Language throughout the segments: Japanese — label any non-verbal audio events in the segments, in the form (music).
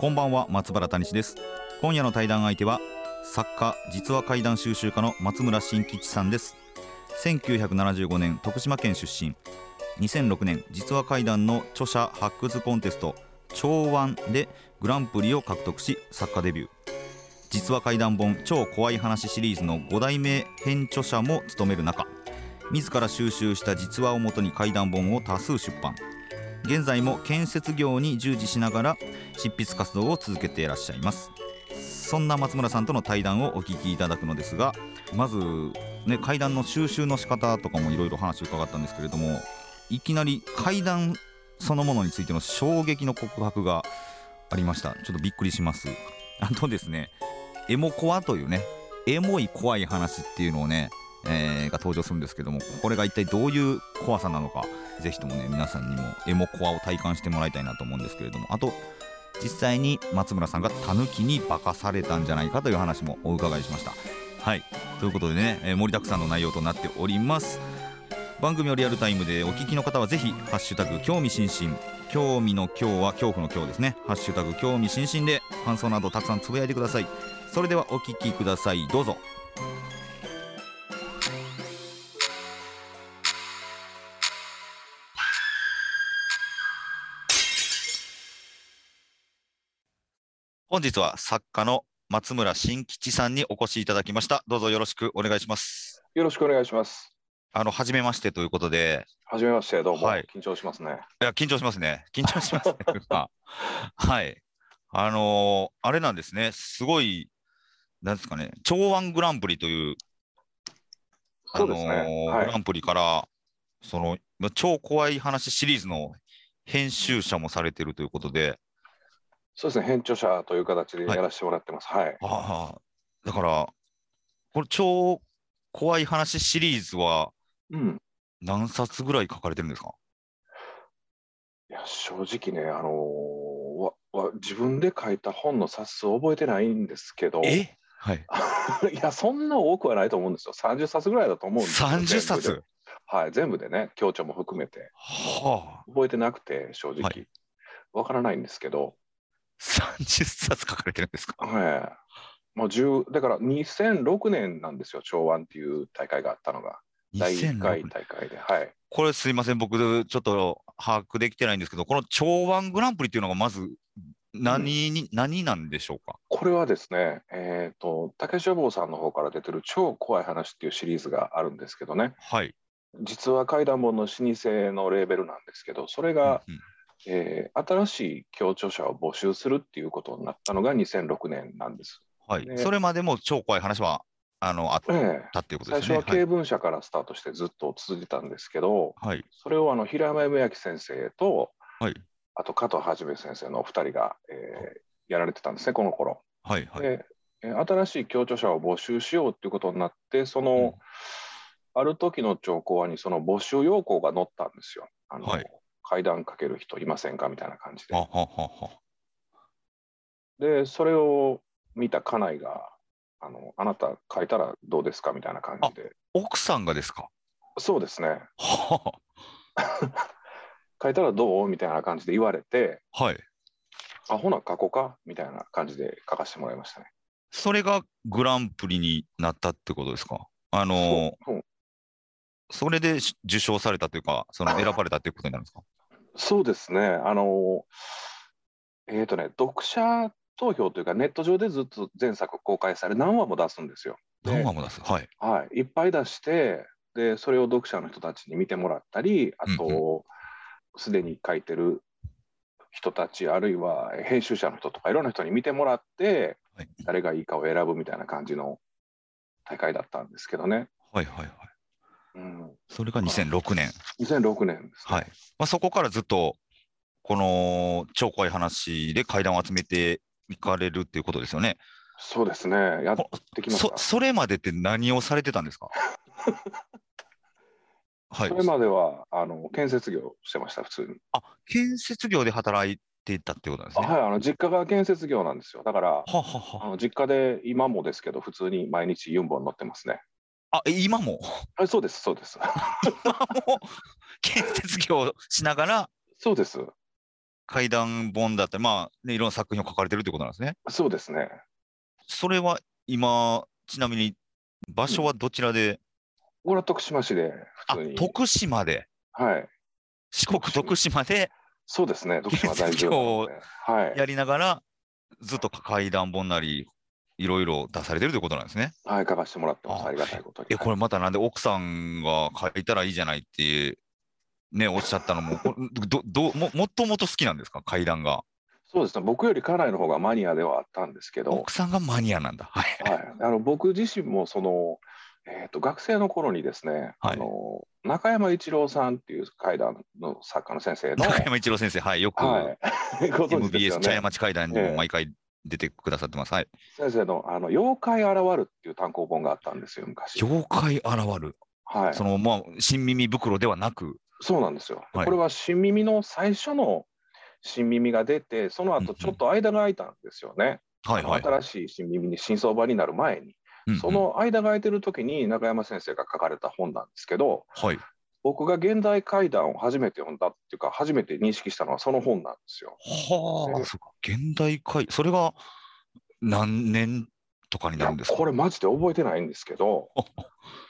こんばんは松原谷氏です。今夜の対談相手は作家実話怪談収集家の松村新吉さんです。1975年徳島県出身。2006年実話怪談の著者発掘コンテスト超腕でグランプリを獲得し作家デビュー。実話怪談本超怖い話シリーズの5代目編著者も務める中自ら収集した実話をもとに怪談本を多数出版。現在も建設業に従事しながら執筆活動を続けていらっしゃいます。そんな松村さんとの対談をお聞きいただくのですがまずね怪談の収集の仕方とかもいろいろ話を伺ったんですけれどもいきなり怪談そのものについての衝撃の告白がありました。ちょっとびっくりします。あとですねエモコアというねエモい怖い話っていうのをねえー、が登場するんですけどもこれが一体どういう怖さなのか。ぜひともね皆さんにもエモコアを体感してもらいたいなと思うんですけれどもあと実際に松村さんがタヌキに化かされたんじゃないかという話もお伺いしました。はい。ということでね、えー、盛りだくさんの内容となっております。番組をリアルタイムでお聞きの方はぜひハッシュタグ興味津々。興味の今日は恐怖の今日ですね。ハッシュタグ興味津々で感想などたくさんつぶやいてください。それではお聞きください。どうぞ。本日は作家の松村新吉さんにお越しいただきました。どうぞよろしくお願いします。よろしくお願いします。あの、初めましてということで。初めまして、どうも。はい、緊張しますね。いや、緊張しますね。(laughs) 緊張しますね。はい。あのー、あれなんですね。すごい、なんですかね、超腕グランプリという、あのーねはい、グランプリから、その、超怖い話シリーズの編集者もされてるということで、そうですね、編著者という形でやらせてもらってます。はい。はい、ああ、だから、これ、超怖い話シリーズは、何冊ぐらい書かれてるんですか、いや、正直ね、あのー、わ自分で書いた本の冊数覚えてないんですけど、え？はい、(laughs) いや、そんな多くはないと思うんですよ。30冊ぐらいだと思うんですよ。30冊？はい、全部でね、強調も含めて。はあ、覚えてなくて、正直。わ、はい、からないんですけど、30冊書かれてるんですか？はい。もう10だから2006年なんですよ、長安っていう大会があったのが。第1回大会で。はい。これすいません、僕、ちょっと把握できてないんですけど、この長安グランプリっていうのがまず何に、うん、何なんでしょうか？これはですね、えっ、ー、と、竹書房さんの方から出てる超怖い話っていうシリーズがあるんですけどね。はい。実は怪談本の老舗のレーベルなんですけど、それが、えー、新しい協調者を募集するっていうことになったのが2006年なんです。はい、それまでも超怖い話はあのあったっていうことですね。最初は経文社からスタートしてずっと続いてたんですけど、はい、それをあの平山夢明先生と、はい、あと加藤はじめ先生のお二人が、えー、やられてたんですね、この頃。はいはい、で新しい協調者を募集しようっていうことになって、その、うん、ある時の兆候にその募集要項が載ったんですよ。あの、はい、階段かける人いませんか？みたいな感じで。で、それを見た家内が、あのあなた書いたらどうですか？みたいな感じで。奥さんがですか？そうですね。(laughs) 書いたらどう？みたいな感じで言われて、はい。あ、ほな、書こうか？みたいな感じで書かせてもらいましたね。それがグランプリになったってことですか？あのそれで受賞されたというか、その (laughs) 選ばれたということになるんですか？そうですね。あの、えっ、ー、とね、読者投票というか、ネット上でずっと前作公開され、何話も出すんですよ。何話も出す？はい。はい。いっぱい出して、で、それを読者の人たちに見てもらったり、あと、す、で、に書いてる人たち、あるいは編集者の人とか、いろんな人に見てもらって、はい、誰がいいかを選ぶみたいな感じの大会だったんですけどね。はいはいはい。うん、それが2006年。2006年ね、はいまあ、そこからずっとこの超怖い話で怪談を集めていかれるっていうことですよね。そうですね。やってきました。そそれまでって何をされてたんですか？(laughs) はいそ。れまではあの建設業してました、普通に。あ、建設業で働いていたってことなんですね。はい、あの実家が建設業なんですよ。だから、ははあは。の実家で今もですけど、普通に毎日ユンボに乗ってますね。あ、え今も？あそうです、そうです。今も？(laughs) 建設業をしながら？そうです。怪談本だったり、まあ、ね、いろんな作品を書かれてるってことなんですね。そうですね。それは今、ちなみに場所はどちらで、これは徳島市であ普通に。徳島で、はい。四国徳島で？そうですね。徳島大丈夫なので。はい。やりながら、ずっと怪談本なり、いろいろ出されてるということなんですね。はい、書かせてもらってます。あありがたいことに。え、これまたなんで奥さんが書いたらいいじゃないって、ね、おっしゃったのも、どどももともと好きなんですか、怪談が。そうですね。僕より家内の方がマニアではあったんですけど、奥さんがマニアなんだ。はい。はい、あの僕自身もその、えー、と学生の頃にですね、はいあの中山一郎さんっていう怪談の作家の先生の、中山一郎先生、はい、よく、はい、(laughs) ご存知ですよ MBS 茶屋ね。町怪談にええも毎回出てくださってます。はい。先生のあの妖怪現るっていう単行本があったんですよ、昔。妖怪現る。はい、その、まあ、新耳袋ではなく、そうなんですよ。はいこれは新耳の最初の新耳が出て、その後ちょっと間が空いたんですよね。はいはい。新しい新耳に新相場になる前に。そ、の間が空いてる時に中山先生が書かれた本なんですけど、はい。僕が現代怪談を初めて読んだっていうか、初めて認識したのはその本なんですよ。はあ、でそうか。現代怪、それが何年とかになるんですか？これマジで覚えてないんですけど、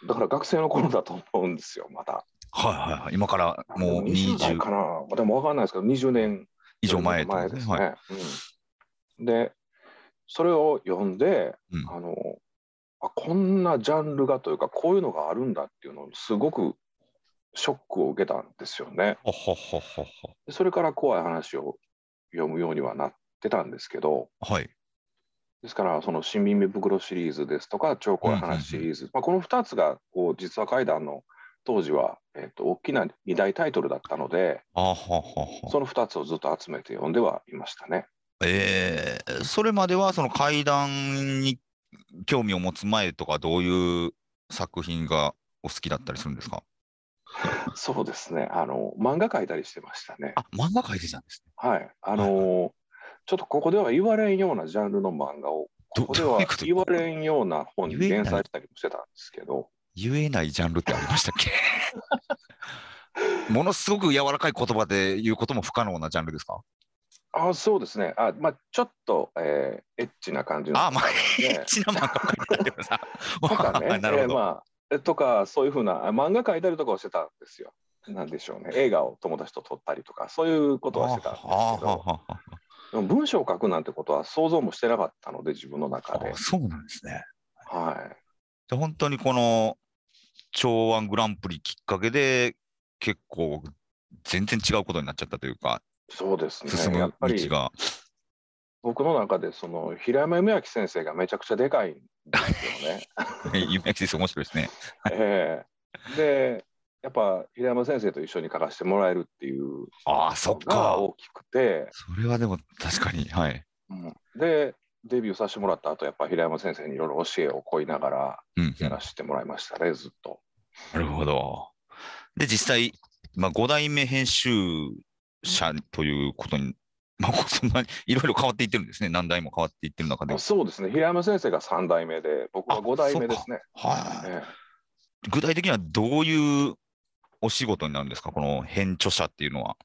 だから学生の頃だと思うんですよ、まだ。はいはいはい。今からもう20代20かな、でも分かんないですけど、20年以上前ですね。はい。うん、で、それを読んで、うんあのあこんなジャンルがというか、こういうのがあるんだっていうのをすごくショックを受けたんですよね。それから怖い話を読むようにはなってたんですけど、は。はい。ですから、その新耳袋シリーズですとか、超怖い話シリーズ、まあ、この2つがこう実は怪談の当時は、えっと大きな2大タイトルだったので。その2つをずっと集めて読んではいましたね。えー、それまではその怪談に興味を持つ前とか、どういう作品がお好きだったりするんですか？(laughs) そうですね、あの漫画描いたりしてましたね。あ、漫画描いてたんですね。はい、あのちょっとここでは言われんようなジャンルの漫画を、どここでは言われんような本に連載したりもしてたんですけど、言えないジャンルってありましたっけ？(laughs) ものすごく柔らかい言葉で言うことも不可能なジャンルですか？あそうですね、あまあ、ちょっと、えーエッチな感じの。あ、まあ、エねッチな漫画と (laughs) かね、なるほど。えーまあえとか、そういうふうなあ漫画描いたりとかをしてたんですよ。なんでしょうね、映画を友達と撮ったりとか、そういうことはしてたんですけど、でも文章を書くなんてことは想像もしてなかったので、自分の中で。そうなんですね。はいで本当にこの長安グランプリきっかけで結構全然違うことになっちゃったというか、そうです進ね、やっむぱり道が。僕の中でその平山夢明先生がめちゃくちゃでかいんですよね。(laughs) 夢明先生面白いですね。ええでやっぱ平山先生と一緒に書かせてもらえるっていうああ、そっか。大きくて、それはでも確かに、はい。うんでデビューさせてもらった後やっぱ平山先生にいろいろ教えを請いながらうんうん、やらせてもらいましたね、ずっと。なるほど。で、実際、まあ、5代目編集者ということに、まあ、そんなにいろいろ変わっていってるんですね。何代も変わっていってる中で。そうですね、平山先生が3代目で、僕はあ5代目ですね。はい。え具体的にはどういうお仕事になるんですか？この編著者っていうのは。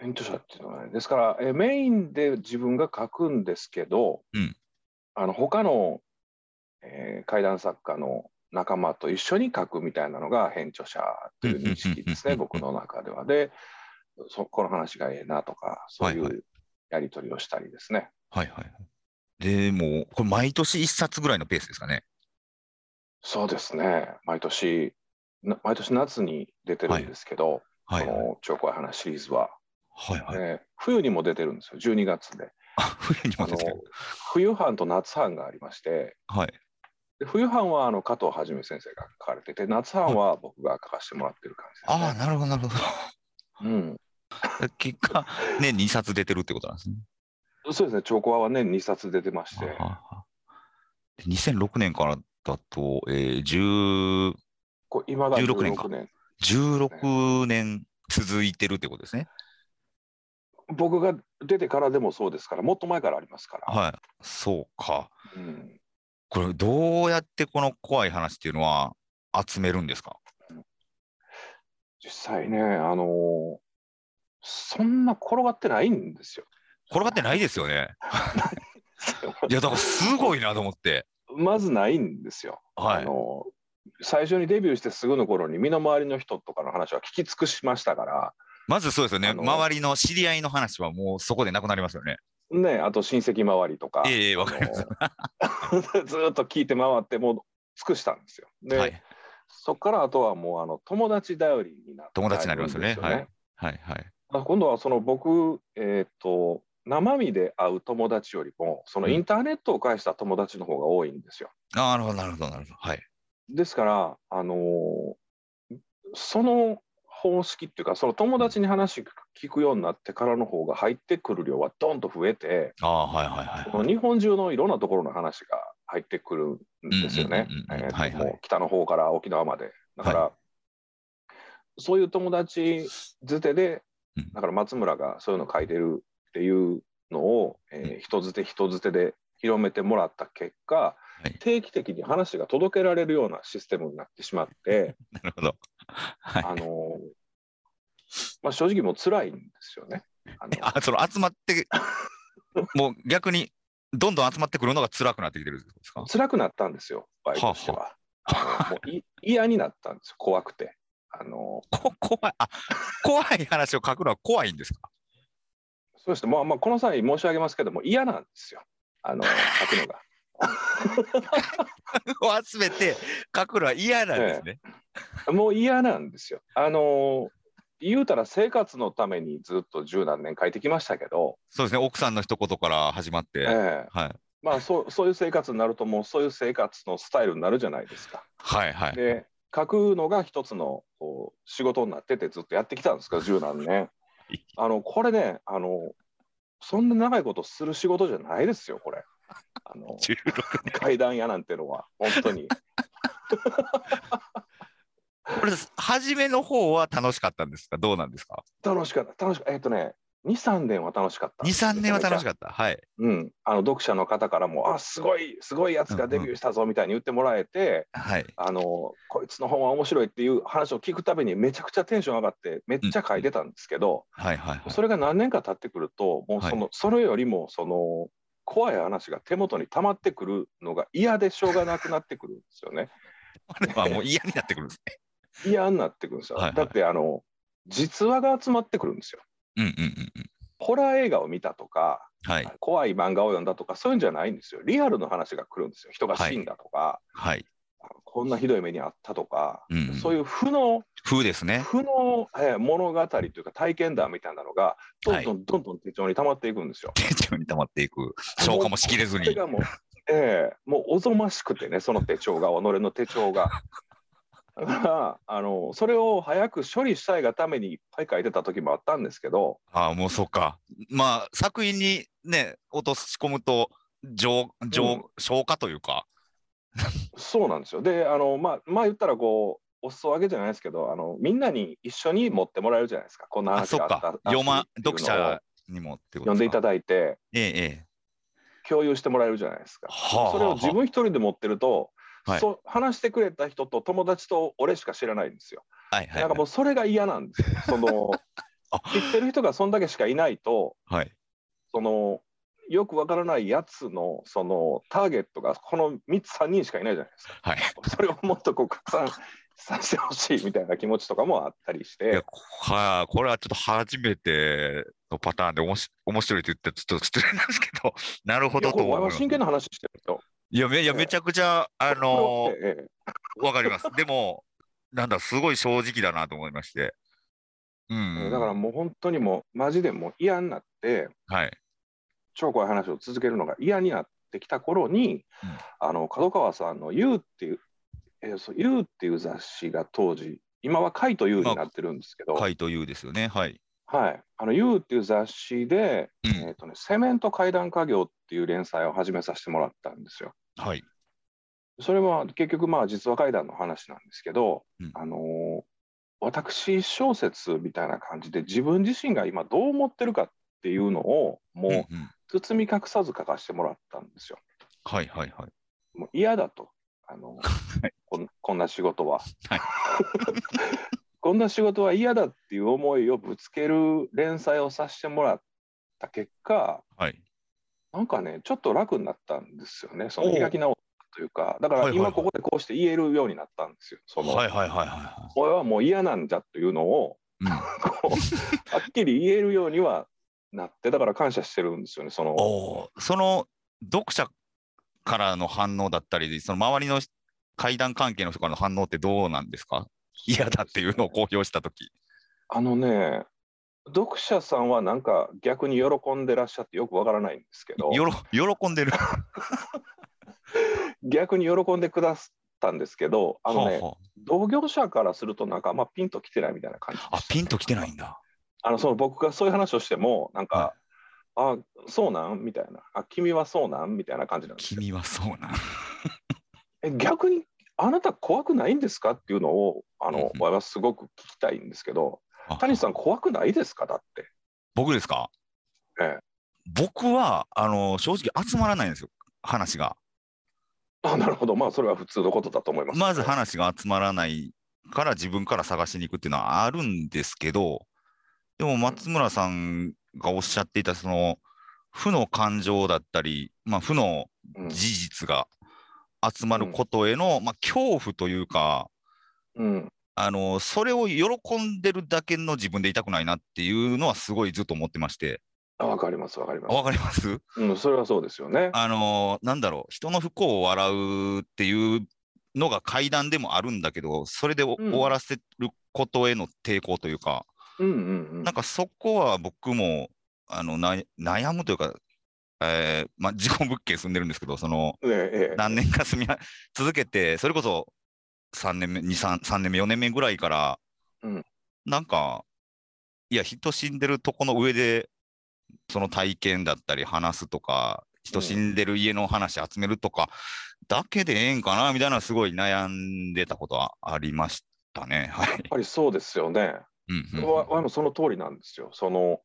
え編著者っていうのはね、ですから、えメインで自分が書くんですけど、うんあの他の、えー怪談作家の仲間と一緒に書くみたいなのが編著者という認識ですね、僕の中では。でそ、この話がええなとか、そういうやり取りをしたりですね。はいはいはい。でも、これ毎年1冊ぐらいのペースですかね？そうですね、毎年、な毎年夏に出てるんですけど、はいはい。この超怖い話シリーズは、はいはい。えー冬にも出てるんですよ、12月で。あ、冬にもあの出てる。冬班と夏班がありまして、はい。で冬班はあの加藤はじめ先生が書かれてて、夏班は僕が書かせてもらってる感じです、ね。ああ、なるほど、なるほど。うん、(laughs) 結果、年に2冊出てるってことなんですね。そうですね、チョコアは年2冊出てまして、はあはあで2006年からだと、えー、10こう今が16年か16年。16年続いてるってことですね。僕が出てからでもそうですから、もっと前からありますから。はい。そうか。うんこれ、どうやってこの怖い話っていうのは集めるんですか？実際ね、あのーそんな転がってないんですよ。転がってないですよね。いや、だからすごいなと思って。まずないんですよ。はい。あの最初にデビューしてすぐの頃に身の回りの人とかの話は聞き尽くしましたから、まずそうですよね。周りの知り合いの話はもうそこでなくなりますよね。ね、あと親戚周りとか、ええわかります。(laughs) ずーっと聞いて回って、もう尽くしたんですよ。で、はい。そこからあとはもうあの友達頼りになって友達になりますよねはいはいはい。あ今度はその僕、えー、と生身で会う友達よりもそのインターネットを介した友達の方が多いんですよ。あーなるほど、なるほど、なるほど。はい。ですから、あのーその方式っていうかその友達に話聞くようになってからの方が入ってくる量はドンと増えてああ、はいはいはい日本中のいろんなところの話が入ってくるんですよね北の方から沖縄まで。だから、そういう友達づてでうんだから松村がそういうの書いてるっていうのを、えー人づて人づてで広めてもらった結果、い定期的に話が届けられるようなシステムになってしまって、(laughs) なるほど。はい。あのーまあ、正直もう辛いんですよね。あのあ、その集まって、(laughs) もう逆にどんどん集まってくるのが辛くなってきてるってことですか？辛くなったんですよ、場合としては。あのもうい嫌になったんですよ、怖くて。あのこ (laughs) 怖い、あ、怖い話を書くのは怖いんですか？そうして、まあまあ、この際申し上げますけども、嫌なんですよ、あの書くのが。を集めて書くのは嫌なんですね。もう嫌なんですよ。あの言うたら生活のためにずっと十何年書いてきましたけど、そうですね、奥さんの一言から始まって、ええはい。まあそうそういう生活になるともうそういう生活のスタイルになるじゃないですか。はいはい。で書くのが一つのこう仕事になっててずっとやってきたんですから十何年。あのこれねあのそんな長いことする仕事じゃないですよこれ。あの16年。階段屋なんてのは本当に。(laughs) これ、初めの方は楽しかったんですか？どうなんですか？楽しかった楽しかったえっ、とね23年は楽しかった。?2、3年は楽しかっった。はい。た。うん、あの読者の方からも「あすごいすごいやつがデビューしたぞ」みたいに言ってもらえて、はい。あのこいつの本は面白いっていう話を聞くたびにめちゃくちゃテンション上がってめっちゃ書いてたんですけど、はいはいはい。それが何年か経ってくるともうその、それよりもその怖い話が手元に溜まってくるのが嫌でしょうがなくなってくるんですよね。(laughs) これはもう嫌になってくるんですね。嫌になってくるんですよ。はいはいだってあの実話が集まってくるんですよ。うんうんうんうん。ホラー映画を見たとかはい。怖い漫画を読んだとかそういうんじゃないんですよ。リアルの話が来るんですよ。人が死んだとか、はい。こんなひどい目にあったとか、うんそういう負の風ですね。負の、えー物語というか体験談みたいなのがどんどんどんどん手帳に溜まっていくんですよ。手帳に溜まっていく。消化もしきれずに。もう、ええもうおぞましくてね、その手帳が、己の手帳が。だからあの、それを早く処理したいがためにいっぱい書いてた時もあったんですけど、ああ、もうそっか。まあ、作品にね、落とし込むと、浄、うん浄、消化というか。そうなんですよ。で、あのまあ、まあ言ったらこう、お裾分けじゃないですけど、あのみんなに一緒に持ってもらえるじゃないですか、こんなあ、話があった。読ま、読者にもってこと読んでいただだいて、ええ、ええ。共有してもらえるじゃないですか。はあそれを自分一人で持ってると、はいそう話してくれた人と友達と俺しか知らないんですよ。はいはいなんかもうそれが嫌なんですよ。(laughs) そのあ知ってる人がそんだけしかいないと、はい。そのよくわからないやつのそのターゲットがこの3つ3人しかいないじゃないですか。はい。それをもっとこう拡散させてほしいみたいな気持ちとかもあったりしいやて、(laughs) はあ、これはちょっと初めてのパターンでおもし面白いって言ってちょっと失礼なんですけど、なるほどと思い真剣な話してるよ。いや、めいやめちゃくちゃ、あのこれはええわかります。でも、なんだ、すごい正直だなと思いまして。うん。だからもう本当にもうマジでもう嫌になって、はい。超怖い話を続けるのが嫌になってきた頃に、うんあの角川さんの「YOU」っていう「えーそう YOU」っていう雑誌が当時今は「カイと YOU」になってるんですけど、回というですよね。はい。はい、あの U っていう雑誌で、うんえーとね、セメント階段家業っていう連載を始めさせてもらったんですよ。はい。それは結局まあ実話怪談の話なんですけど、うんあのー私小説みたいな感じで自分自身が今どう思ってるかっていうのをもうんううん包み隠さず書かせてもらったんですよ。はいはいはい。もう嫌だとあの (laughs) こんこんな仕事は、はい (laughs) こんな仕事は嫌だっていう思いをぶつける連載をさせてもらった結果はい。なんかねちょっと楽になったんですよねその開き直ったというかだから今ここでこうして言えるようになったんですよ。そのはいはいはいは俺はもう嫌なんだというのをい。うん。(laughs) はっきり言えるようにはなってだから感謝してるんですよねそのその読者からの反応だったり、その周りの会談関係の人からの反応ってどうなんですか？嫌だっていうのを公表したとき。あのね読者さんはなんか逆に喜んでらっしゃってよくわからないんですけど。よろ喜んでる。(laughs) 逆に喜んでくださったんですけどあのね、はあは同業者からするとなんかあんまピンときてないみたいな感じであ、ピンときてないんだ。あのその僕がそういう話をしてもなんか、あそうなんみたいな。あ君はそうなんみたいな感じなんですよ。君はそうな。(laughs) え逆にあなた怖くないんですかっていうのをあの、うんはすごく聞きたいんですけど。あ谷さん怖くないですか？だって。僕ですか？ええ。僕はあの正直集まらないんですよ、話が。あなるほど。まあそれは普通のことだと思います、まず話が集まらないから自分から探しに行くっていうのはあるんですけど、でも松村さんがおっしゃっていた、その負の感情だったり、まあ、負のうん。事実が集まることへの、まあ、恐怖というか、うんあのそれを喜んでるだけの自分でいたくないなっていうのはすごいずっと思ってまして、あわかりますわかります。わかります？うん、それはそうですよね。あのなんだろう、人の不幸を笑うっていうのが階段でもあるんだけど、それでおうん。終わらせることへの抵抗というか、うんうんうん。なんかそこは僕もあのな悩むというか、えーまあ、自己物件住んでるんですけど、そのええええ。何年か住みは続けて、それこそ3年目、2、3, 3年目、4年目ぐらいから、うんなんか、いや、人死んでるとこの上で、その体験だったり話すとか、人死んでる家の話集めるとか、だけでええんかなみたいな、すごい悩んでたことはありましたね。はいやっ。ぱりそうですよね。うんうんわわもその通りなんですよ。その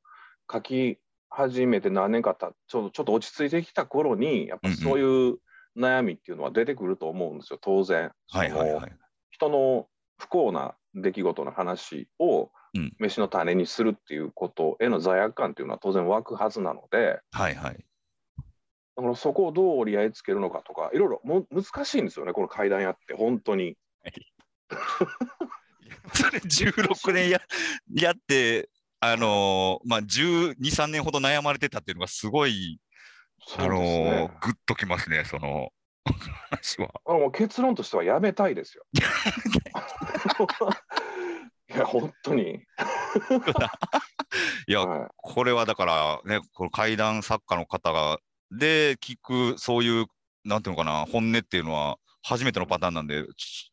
書き始めて何年かたちょちょっと落ち着いてきた頃にやっぱそういう悩みっていうのは出てくると思うんですよ当然。はいはいはい。人の不幸な出来事の話をうん飯の種にするっていうことへの罪悪感っていうのは当然湧くはずなのではいはい。だからそこをどう折り合いつけるのかとかいろいろも難しいんですよねこの階段やって本当に。(laughs) それ16年ややって、あのーまあ、12、3年ほど悩まれてたっていうのがすごい、あのそうですねーグッときますね、その話は。あもう結論としてはやめたいですよ。いや本当に。(laughs) いや、はこれはだからね、この怪談作家の方が、で、聞く、そういう、なんていうのかな、本音っていうのは、初めてのパターンなんで、ち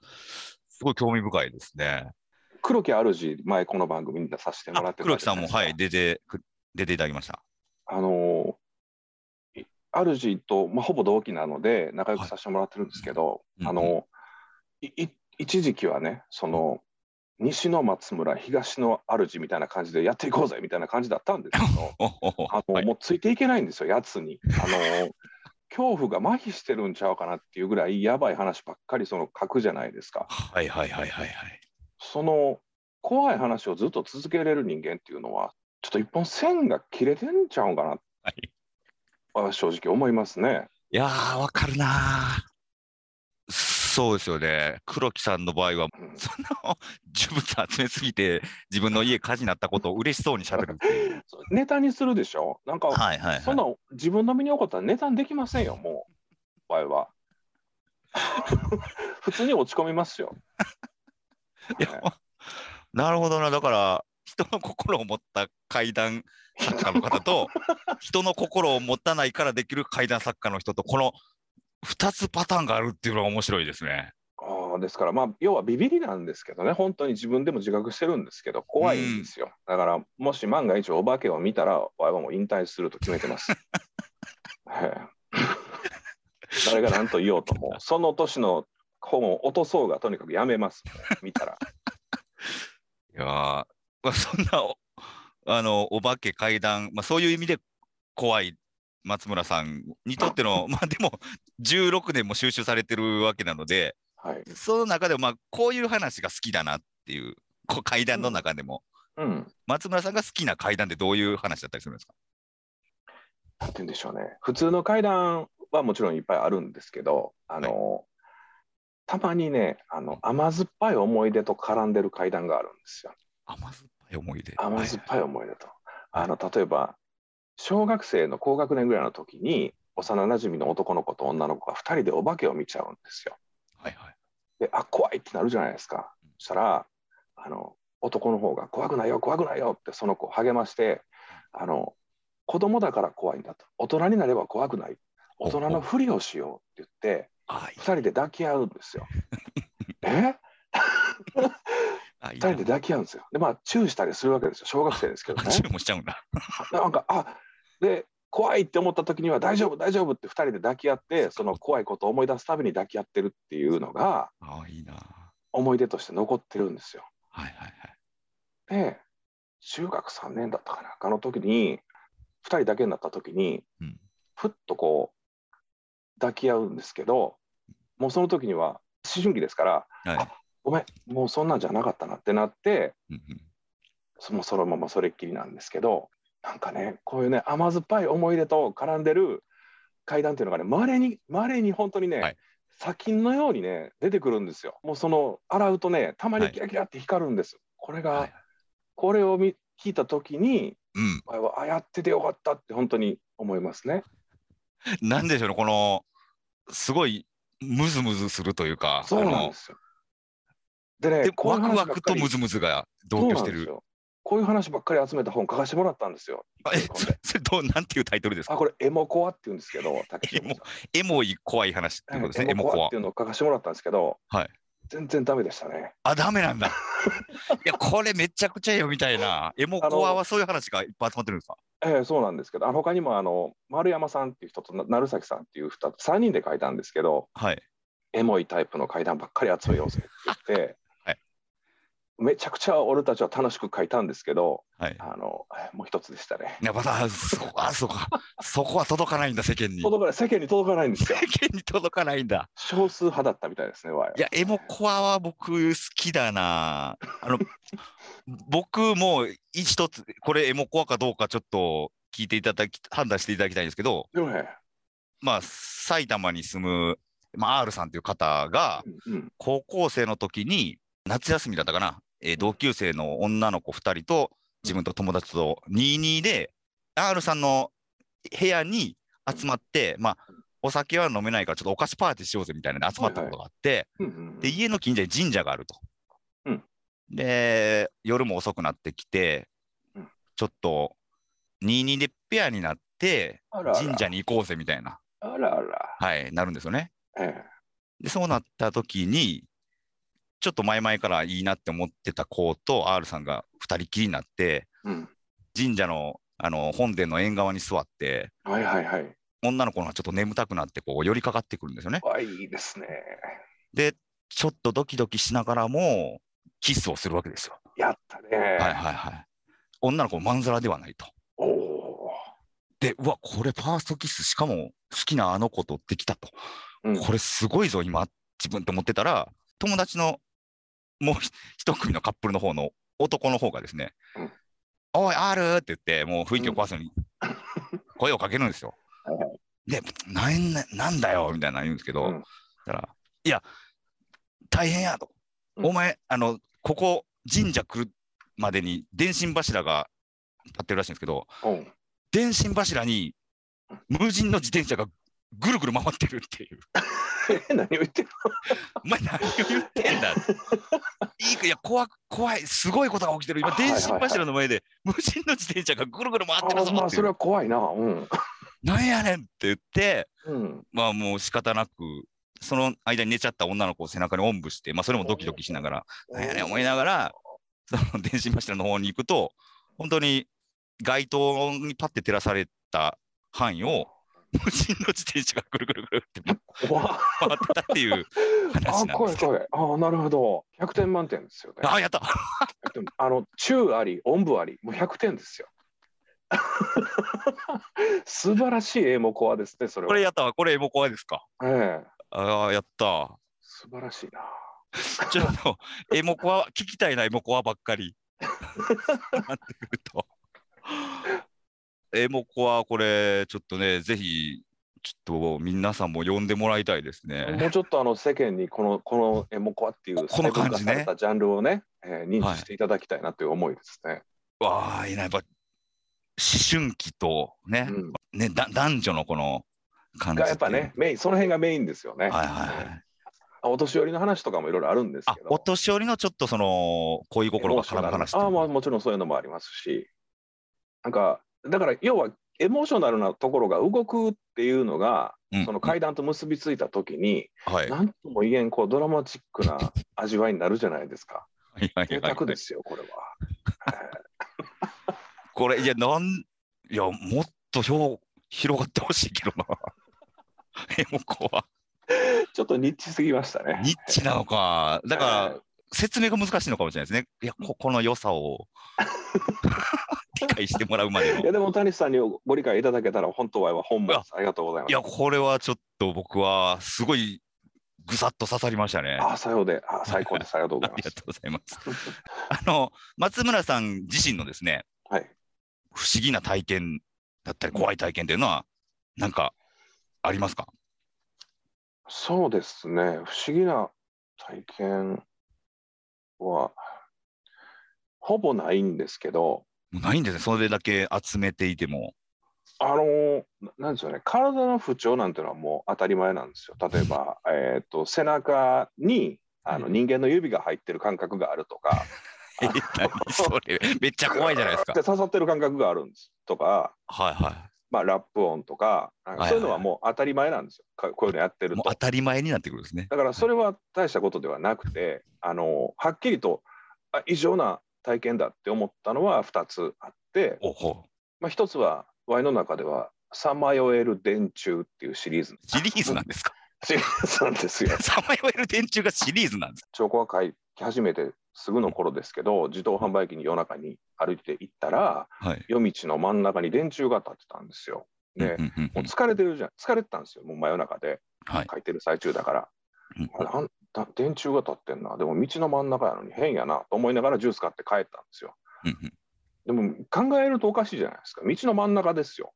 すごい興味深いですね。い、黒木主前この番組に出させてもらあってた黒木さんも、はいい、出て、く出ていただきました。あのい主と、まあ、ほぼ同期なので仲良くさせてもらってるんですけど、うんあのいい一時期はねその西の松村東の主みたいな感じでやっていこうぜみたいな感じだったんですけど (laughs) あの、はいもうついていけないんですよやつに。あの恐怖が麻痺してるんちゃうかなっていうぐらいやばい話ばっかりその書くじゃないですか。はいはいはいはいはい。その怖い話をずっと続けれる人間っていうのはちょっと一本線が切れてんちゃうんかなはいは正直思いますね。いやー、わかるなー。そうですよね。黒木さんの場合は、うんその呪物集めすぎて、自分の家火事になったことを嬉しそうにしゃべる。ネタにするでしょ？なんか、はいはい、はい。そんな自分の身に起こったらネタにできませんよもう場合は。(laughs) 普通に落ち込みますよ。(laughs) いやなるほどな。だから、人の心を持った怪談作家の方と、(laughs) 人の心を持たないからできる怪談作家の人と、この2つパターンがあるっていうのが面白いですね。ああですから、まあ、要はビビりなんですけどね、本当に自分でも自覚してるんですけど、怖いんですよ。だから、もし万が一お化けを見たら、我々はもう引退すると決めてます。(laughs) ええ誰が何と言おうとも、(laughs) その年の本を落とそうがとにかくやめます、見たら。いやそんなお (laughs) あのお化け怪談、まあ、そういう意味で怖い松村さんにとってのまあでも16年も収集されてるわけなのではい。その中でもまあこういう話が好きだなっていうこう怪談の中でも、うん。松村さんが好きな怪談ってどういう話だったりするんですか？なんて言うんでしょうね。普通の階段はもちろんいっぱいあるんですけど、あの、たまにね、あの甘酸っぱい思い出と絡んでる階段があるんですよ。甘酸っぱい思い出。甘酸っぱい思い出と。あの例えば小学生の高学年ぐらいの時に幼なじみの男の子と女の子が2人でお化けを見ちゃうんですよ。はいはい。であ怖いってなるじゃないですか。そしたらあの男の方が怖くないよ怖くないよってその子を励ましてあの子供だから怖いんだと。大人になれば怖くない。大人のふりをしようって言ってあいい。2人で抱き合うんですよ。(laughs) え？2あいい人で抱き合うんですよ。でまあチューしたりするわけですよ。小学生ですけどね。あ (laughs) チューもしちゃうんだ。(laughs) なんかあで怖いって思った時には大丈夫大丈夫って2人で抱き合ってその怖いことを思い出すたびに抱き合ってるっていうのがあいいな。は思い出として残ってるんですよ。いはいはい。で中学3年だったかなあの時に2人だけになった時に、うん。ふっとこう抱き合うんですけどもうその時には思春期ですからはいごめんもうそんなんじゃなかったなってなってうんうんそもそのままそれっきりなんですけどなんかねこういうね甘酸っぱい思い出と絡んでる階段っていうのがねまれにまれに本当にね、はい。砂金のようにね出てくるんですよ。もうその洗うとねたまにキラキラって光るんです、これが、はいこれを見聞いた時にうん。ああやっててよかったって本当に思いますね。(laughs) なんでしょうねこのすごいムズムズするというかそうなんですよでねワクワクとムズムズが同居してる。そうなんですよ。こういう話ばっかり集めた本書かせてもらったんですよ。あえそれどうなんていうタイトルですか？あこれエモコアって言うんですけど竹エモエモい怖い話ってことですね、エモコア。っていうのを書かせてもらったんですけど、はい。全然ダメでしたね。あダメなんだ。いやこれめちゃくちゃよみたいな。エモコアはそういう話がいっぱい集まってるんですか？ええそうなんですけど、あの他にもあの丸山さんっていう人とな成崎さんっていう2 3人で書いたんですけど、はい。エモいタイプの階段ばっかり集めようぜって言って、はいめちゃくちゃ俺たちは楽しく書いたんですけど、はい。あのもう一つでしたね。いやまたそこあそうか。そこは届かないんだ世間に。世届かない。世間に届かないんですよ。間に届かないんだ。少数派だったみたいですね、わいいや、エモコアは僕好きだな。あの、(laughs) 僕も一つ、これエモコアかどうかちょっと聞いていただき、判断していただきたいんですけど、ね、まあ、埼玉に住む、まあ、R さんという方が、うんうん。高校生の時に、夏休みだったかな、えー同級生の女の子2人と、自分と友達と22で、R さんの部屋に集まって、まあ、お酒は飲めないから、ちょっとお菓子パーティーしようぜみたいなので集まったことがあって、で、家の近所に神社があると。うん。で、夜も遅くなってきて、うん。ちょっと、22でペアになって、神社に行こうぜみたいな、あらあら、はい、なるんですよね。ええ。で、そうなった時に、ちょっと前々からいいなって思ってた子と R さんが2人きりになって、うん、神社のあの本殿の縁側に座って、はいはいはい。女の子がちょっと眠たくなってこう寄りかかってくるんですよね。わいいですね。で、ちょっとドキドキしながらも、キスをするわけですよ。やったね。はいはいはい。女の子まんざらではないと。で、うわ、これファーストキス、しかも好きなあの子とできたと。ー。うんこれすごいぞ、今、自分と思ってたら、友達のもう一組のカップルの方の男の方がですね、うんおい、あるって言って、もう雰囲気を壊すように声をかけるんですよ。はいはい。で、なんななんだよみたいなの言うんですけど、うん。だから、いや、大変やと。うん。お前、あの、ここ、神社来るまでに電信柱が立ってるらしいんですけど、うん。電信柱に無人の自転車がぐるぐる回ってるっていう。え (laughs) 何を言ってるお前何を言ってんだ。いいかいや怖く怖い、すごいことが起きてる。今、電信柱の前で無人の自転車がぐるぐる回ってるあまあそれ。は怖いな。うん。なんやねんって言って、うん。まあもう仕方なくその間に寝ちゃった女の子を背中におんぶして、まあ、それもドキドキしながら、なんやねん思いながら、その電信柱の方に行くと、本当に街灯にパッて照らされた範囲を、無人の自転車がぐるぐるぐるって (laughs) 回ってたっていう話あ、なんですけど。怖い怖い。あ、なるほど。100点満点ですよね。あ、やったあの中あり、音部あり、もう100点ですよ。(laughs) 素晴らしいエモコアですね、それは。これやったわ、これエモコアですか。ええ、ああ、やった。素晴らしいな。ちょっと、エモコア、聞きたいな、エモコアばっかり。(laughs) なってくると。エモコア、これ、ちょっとね、ぜひ、ちょっと皆さんも呼んでもらいたいですね。もうちょっとあの世間にこのこのエモコアっていうこの感じねジャンルをね、えー認知していただきたいなという思いですね。わあ、いいな、やっぱ、思春期とね、うんねだ男女のこの感じがやっぱね、メインその辺がメインですよね。はいはいはい。お年寄りの話とかもいろいろあるんですけど。あお年寄りのちょっとその恋心が絡む話ああ、まあ、もちろんそういうのもありますし、なんか、だから要はエモーショナルなところが動くっていうのが、うんその階段と結びついたときに、はいなんとも言えんこうドラマチックな味わいになるじゃないですか。贅はい沢ですよ、これは。(laughs) これ、いや、なん、いや、もっと広広がってほしいけどな。(laughs) エモコは。ちょっとニッチすぎましたね。ニッチなのか。だから、説明が難しいのかもしれないですね。いや、ここの良さを (laughs) 理解してもらうまでの。いやでも谷さんにご理解いただけたら本当は本望です。ありがとうございます。いや、これはちょっと僕はすごいぐさっと刺さりましたね。あ、さようで、あ、最高です。ありがとうごありがざいます。(laughs) とうございます。あの、松村さん自身のですね、はい。不思議な体験だったり、怖い体験っていうのは、なんかありますか？そうですね。不思議な体験はほぼないんですけど、ないんですね、それだけ集めていても。あのななんですよね。体の不調なんていうのはもう当たり前なんですよ。例えば、えっ、と背中にあの人間の指が入ってる感覚があるとか、(laughs) それ、めっちゃ怖いじゃないですかで。(laughs) 刺さってる感覚があるんですとか、はいはまあラップ音とか、そういうのはもう当たり前なんですよ。かこういうのやってい。ると当。たり前になってくるんですね。だからそれは大したことではなくて、あのはっきりとあ異常な体験だって思ったのは2つあって、まあ、1つは Y の中では「さまよえる電柱」っていうシリーズシリーズなんですか？シリーズなんですよ。(laughs) さまよえる電柱がシリーズなんです彫刻が書き始めてすぐの頃ですけど自動販売機に夜中に歩いて行ったらはい。夜道の真ん中に電柱が立ってたんですよ。で、もう疲れてるじゃん疲れてたんですよもう真夜中ではい。書いてる最中だから。うん電柱が立ってんなでも道の真ん中やのに変やなと思いながらジュース買って帰ったんですよ。うんうんでも考えるとおかしいじゃないですか道の真ん中ですよ。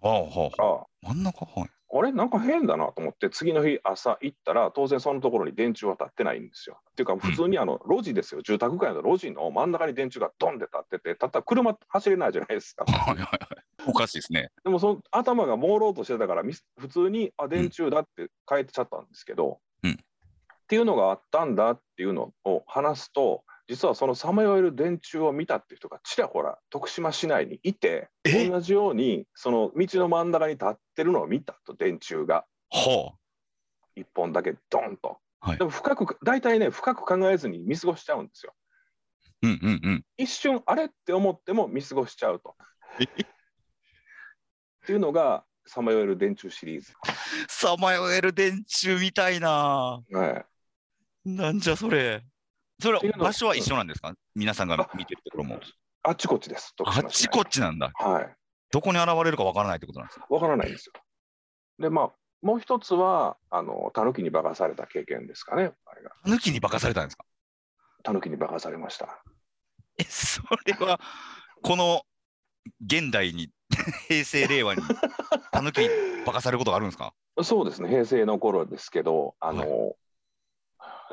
ほうほうほうあ真ん中？はい。あれ？なんか変だなと思って次の日朝行ったら当然そのところに電柱は立ってないんですよ。っていうか普通にあの路地ですよ住宅街の路地の真ん中に電柱がドンって立っててたった車走れないじゃないですか。はいはいはい。おかしいですね。でもその頭が朦朧としてたからみ普通にあ電柱だって変えてちゃったんですけど、うんっていうのがあったんだっていうのを話すと実はそのさまよえる電柱を見たっていう人がちらほら徳島市内にいてえ？同じようにその道の真ん中に立ってるのを見たと電柱がほ一本だけドンと。はいでも深く大体ね深く考えずに見過ごしちゃうんですよ。う。うんうんうん。一瞬あれって思っても見過ごしちゃうと。え？っていうのがさまよえる電柱シリーズ。さまよえる電柱みたいな。はいなんじゃそれ。それ場所は一緒なんですか？皆さんが見てるところも。あっちこっちです。徳あっちこっちなんだ。はい。どこに現れるかわからないってことなんですか？わからないんですよ。で、まあ、もう一つは、あの、タヌキに化かされた経験ですかね。あれが。抜きに化かされたんですか？タヌキに化かされました。え、それは、この現代に、(laughs) 平成、令和に、たぬきに化かされることがあるんですか？そうですね。平成の頃ですけど、あの、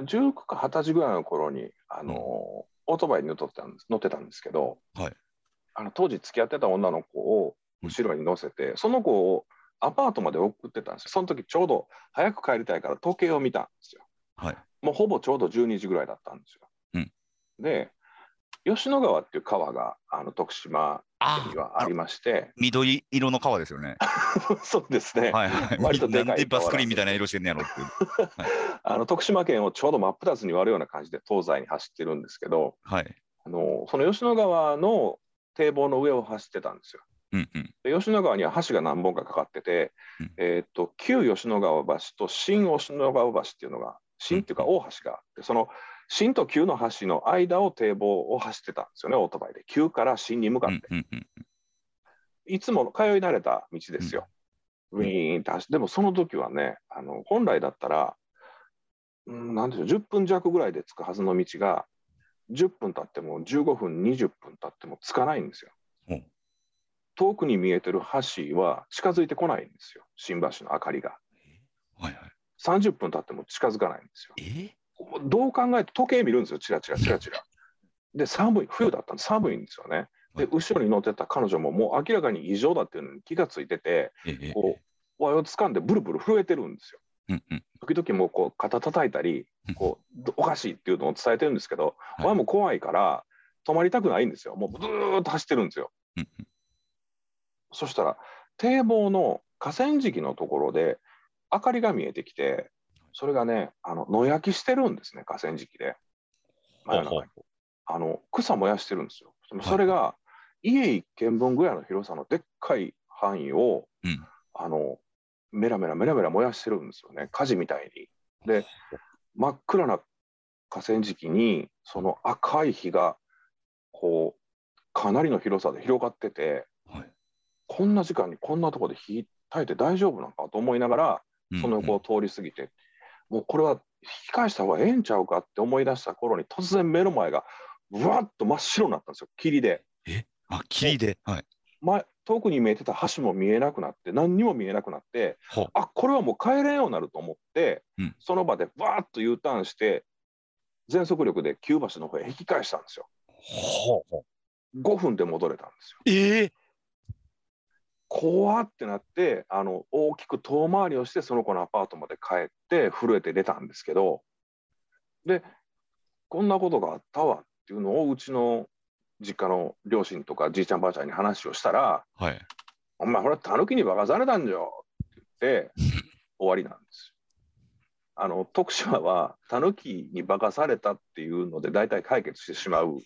19か20歳ぐらいの頃に、あの、オートバイに乗ってたんです乗ってたんですけど、はいあの当時付き合ってた女の子を後ろに乗せて、その子をアパートまで送ってたんですよ。その時ちょうど早く帰りたいから時計を見たんですよ。はい。もうほぼちょうど12時ぐらいだったんですよ。うんで、吉野川っていう川があの徳島にはありまして、緑色の川ですよね。(laughs) そうですね、はいはい。割とでかいバスクリーンみたいな色してんねやろっていう。あの徳島県をちょうど真っ二つに割るような感じで東西に走ってるんですけど、はい。あのその吉野川の堤防の上を走ってたんですよ。うんうん。で吉野川には橋が何本かかかってて、うんえーっと旧吉野川橋と新吉野川橋っていうのが新っていうか大橋があってその新と旧の橋の間を堤防を走ってたんですよねオートバイで。旧から新に向かうって。いつも通い慣れた道ですよ、ウィーンって走って。でもその時はねあの本来だったら、うん、なんでしょう10分弱ぐらいで着くはずの道が10分経っても15分20分経っても着かないんですよ。うん遠くに見えてる橋は近づいてこないんですよ。新橋の明かりが。はいはい。30分経っても近づかないんですよ。え？どう考えて時計見るんですよチラチラチラチラ。で寒い冬だったんで寒いんですよね。ではい。後ろに乗ってた彼女ももう明らかに異常だっていうのに気がついててええこう輪を掴んでブルブル震えてるんですよ。うんうん。時々もうこう肩叩いたりこうどおかしいっていうのを伝えてるんですけど、はい。輪も怖いから止まりたくないんですよ。もうずーっと走ってるんですよ。うんうん。そしたら堤防の河川敷のところで明かりが見えてきてそれがねあの野焼きしてるんですね河川敷で。真夜中に。あの草燃やしてるんですよ。それが家一軒分ぐらいの広さのでっかい範囲を、うん。あのメラメラメラメラ燃やしてるんですよね。火事みたいに。で真っ暗な河川敷にその赤い火がこうかなりの広さで広がっててはい。こんな時間にこんなところで火焚いて大丈夫なのかと思いながらうんその横を通り過ぎて、もうこれは引き返した方がええんちゃうかって思い出した頃に突然目の前がぶわっと真っ白になったんですよ。霧で。あ、霧で？はい。前遠くに見えてた橋も見えなくなって何にも見えなくなって。あこれはもう帰れんようになると思って、うん。その場でバーッと U ターンして全速力で旧橋の方へ引き返したんですよ。ほうほう。5分で戻れたんですよ。ええ？怖ってなってあの大きく遠回りをしてその子のアパートまで帰って震えて出たんですけどでこんなことがあったわっていうのをうちの実家の両親とかじいちゃんばあちゃんに話をしたらはい。「お前これタヌキに化かされたんじゃ」って言って終わりなんですよ。あの徳島はタヌキに化かされたっていうので大体解決してしまう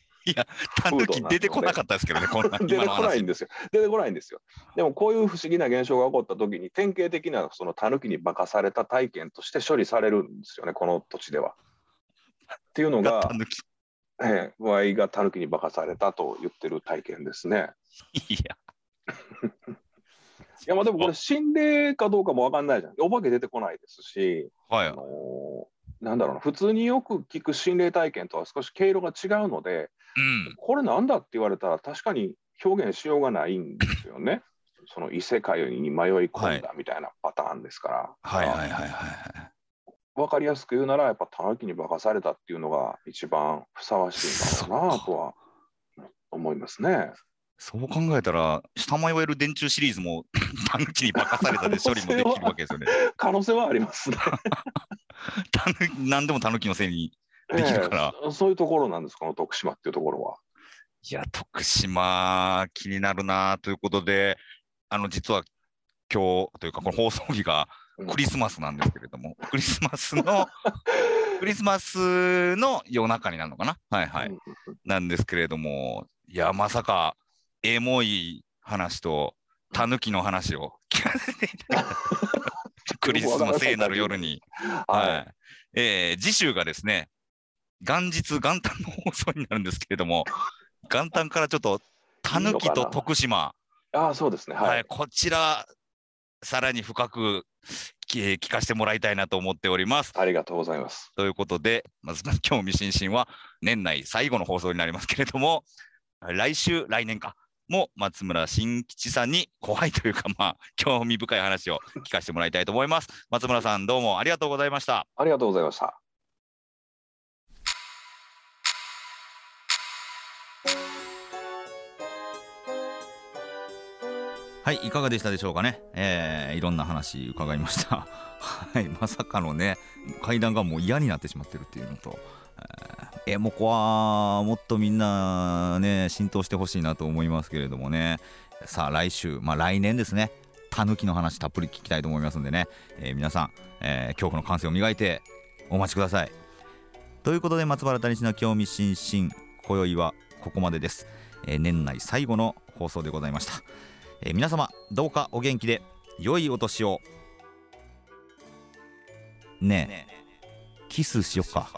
タヌキ出てこなかったですけどね、こんな出てこないん。ですよ。出てこないんですよ。でもこういう不思議な現象が起こった時に典型的なそのタヌキに化かされた体験として処理されるんですよね、この土地では。っていうのが。ええ、ワイがタヌキに化かされたと言ってる体験ですね。いや、いやまあでもこれ心霊かどうかも分かんないじゃん。お化け出てこないですし、はいあ。のなんだろうな、普通によく聞く心霊体験とは少し経路が違うので、うん。これなんだって言われたら確かに表現しようがないんですよね。(laughs) その異世界に迷い込んだみたいなパターンですから。はいはいはいはいはい。分かりやすく言うならやっぱタヌキに化かされたっていうのが一番ふさわしいんだろうなとは思いますね。そう考えたら、下迷える電柱シリーズも、タヌキに化かされたで処理もできるわけですよね。可能性はありますね。(laughs) 何でもタヌキのせいに。できるからええそういうところなんです、この徳島っていうところは。いや、徳島、気になるなということで、あの、実は今日というか、この放送日がうんクリスマスなんですけれども、クリスマスの、(laughs) クリスマスの夜中になるのかな？はいはい。うんなんですけれども、いや、まさか、エモい話と、タヌキの話を聞かせていただいた。(laughs) クリスの聖なる夜に。ははい。えー次週がですね、元日元旦の放送になるんですけれども、元旦からちょっと、タヌキと徳島、い。ああ、そうですね。はい、はい。こちら、さらに深くき聞かせてもらいたいなと思っております。ありがとうございます。ということで、まず興味津々は年内最後の放送になりますけれども、来週、来年か、も松村新吉さんに怖いというか、まあ、(laughs) 興味深い話を聞かせてもらいたいと思います。松村さん、どうもありがとうございました。ありがとうございました。はい、いかがでしたでしょうかね。えー、いろんな話伺いました。(laughs) はい、まさかのね、階段がもう嫌になってしまってるっていうのと、えーエモコはもっとみんなね浸透してほしいなと思いますけれどもね。さあ来週まあ来年ですね。タヌキの話たっぷり聞きたいと思いますんでね、えー皆さん、えー恐怖の感性を磨いてお待ちください。ということで松原谷氏の興味津々今宵はここまでです、えー年内最後の放送でございました、え皆様どうかお元気で良いお年を。ねえキスしよっか。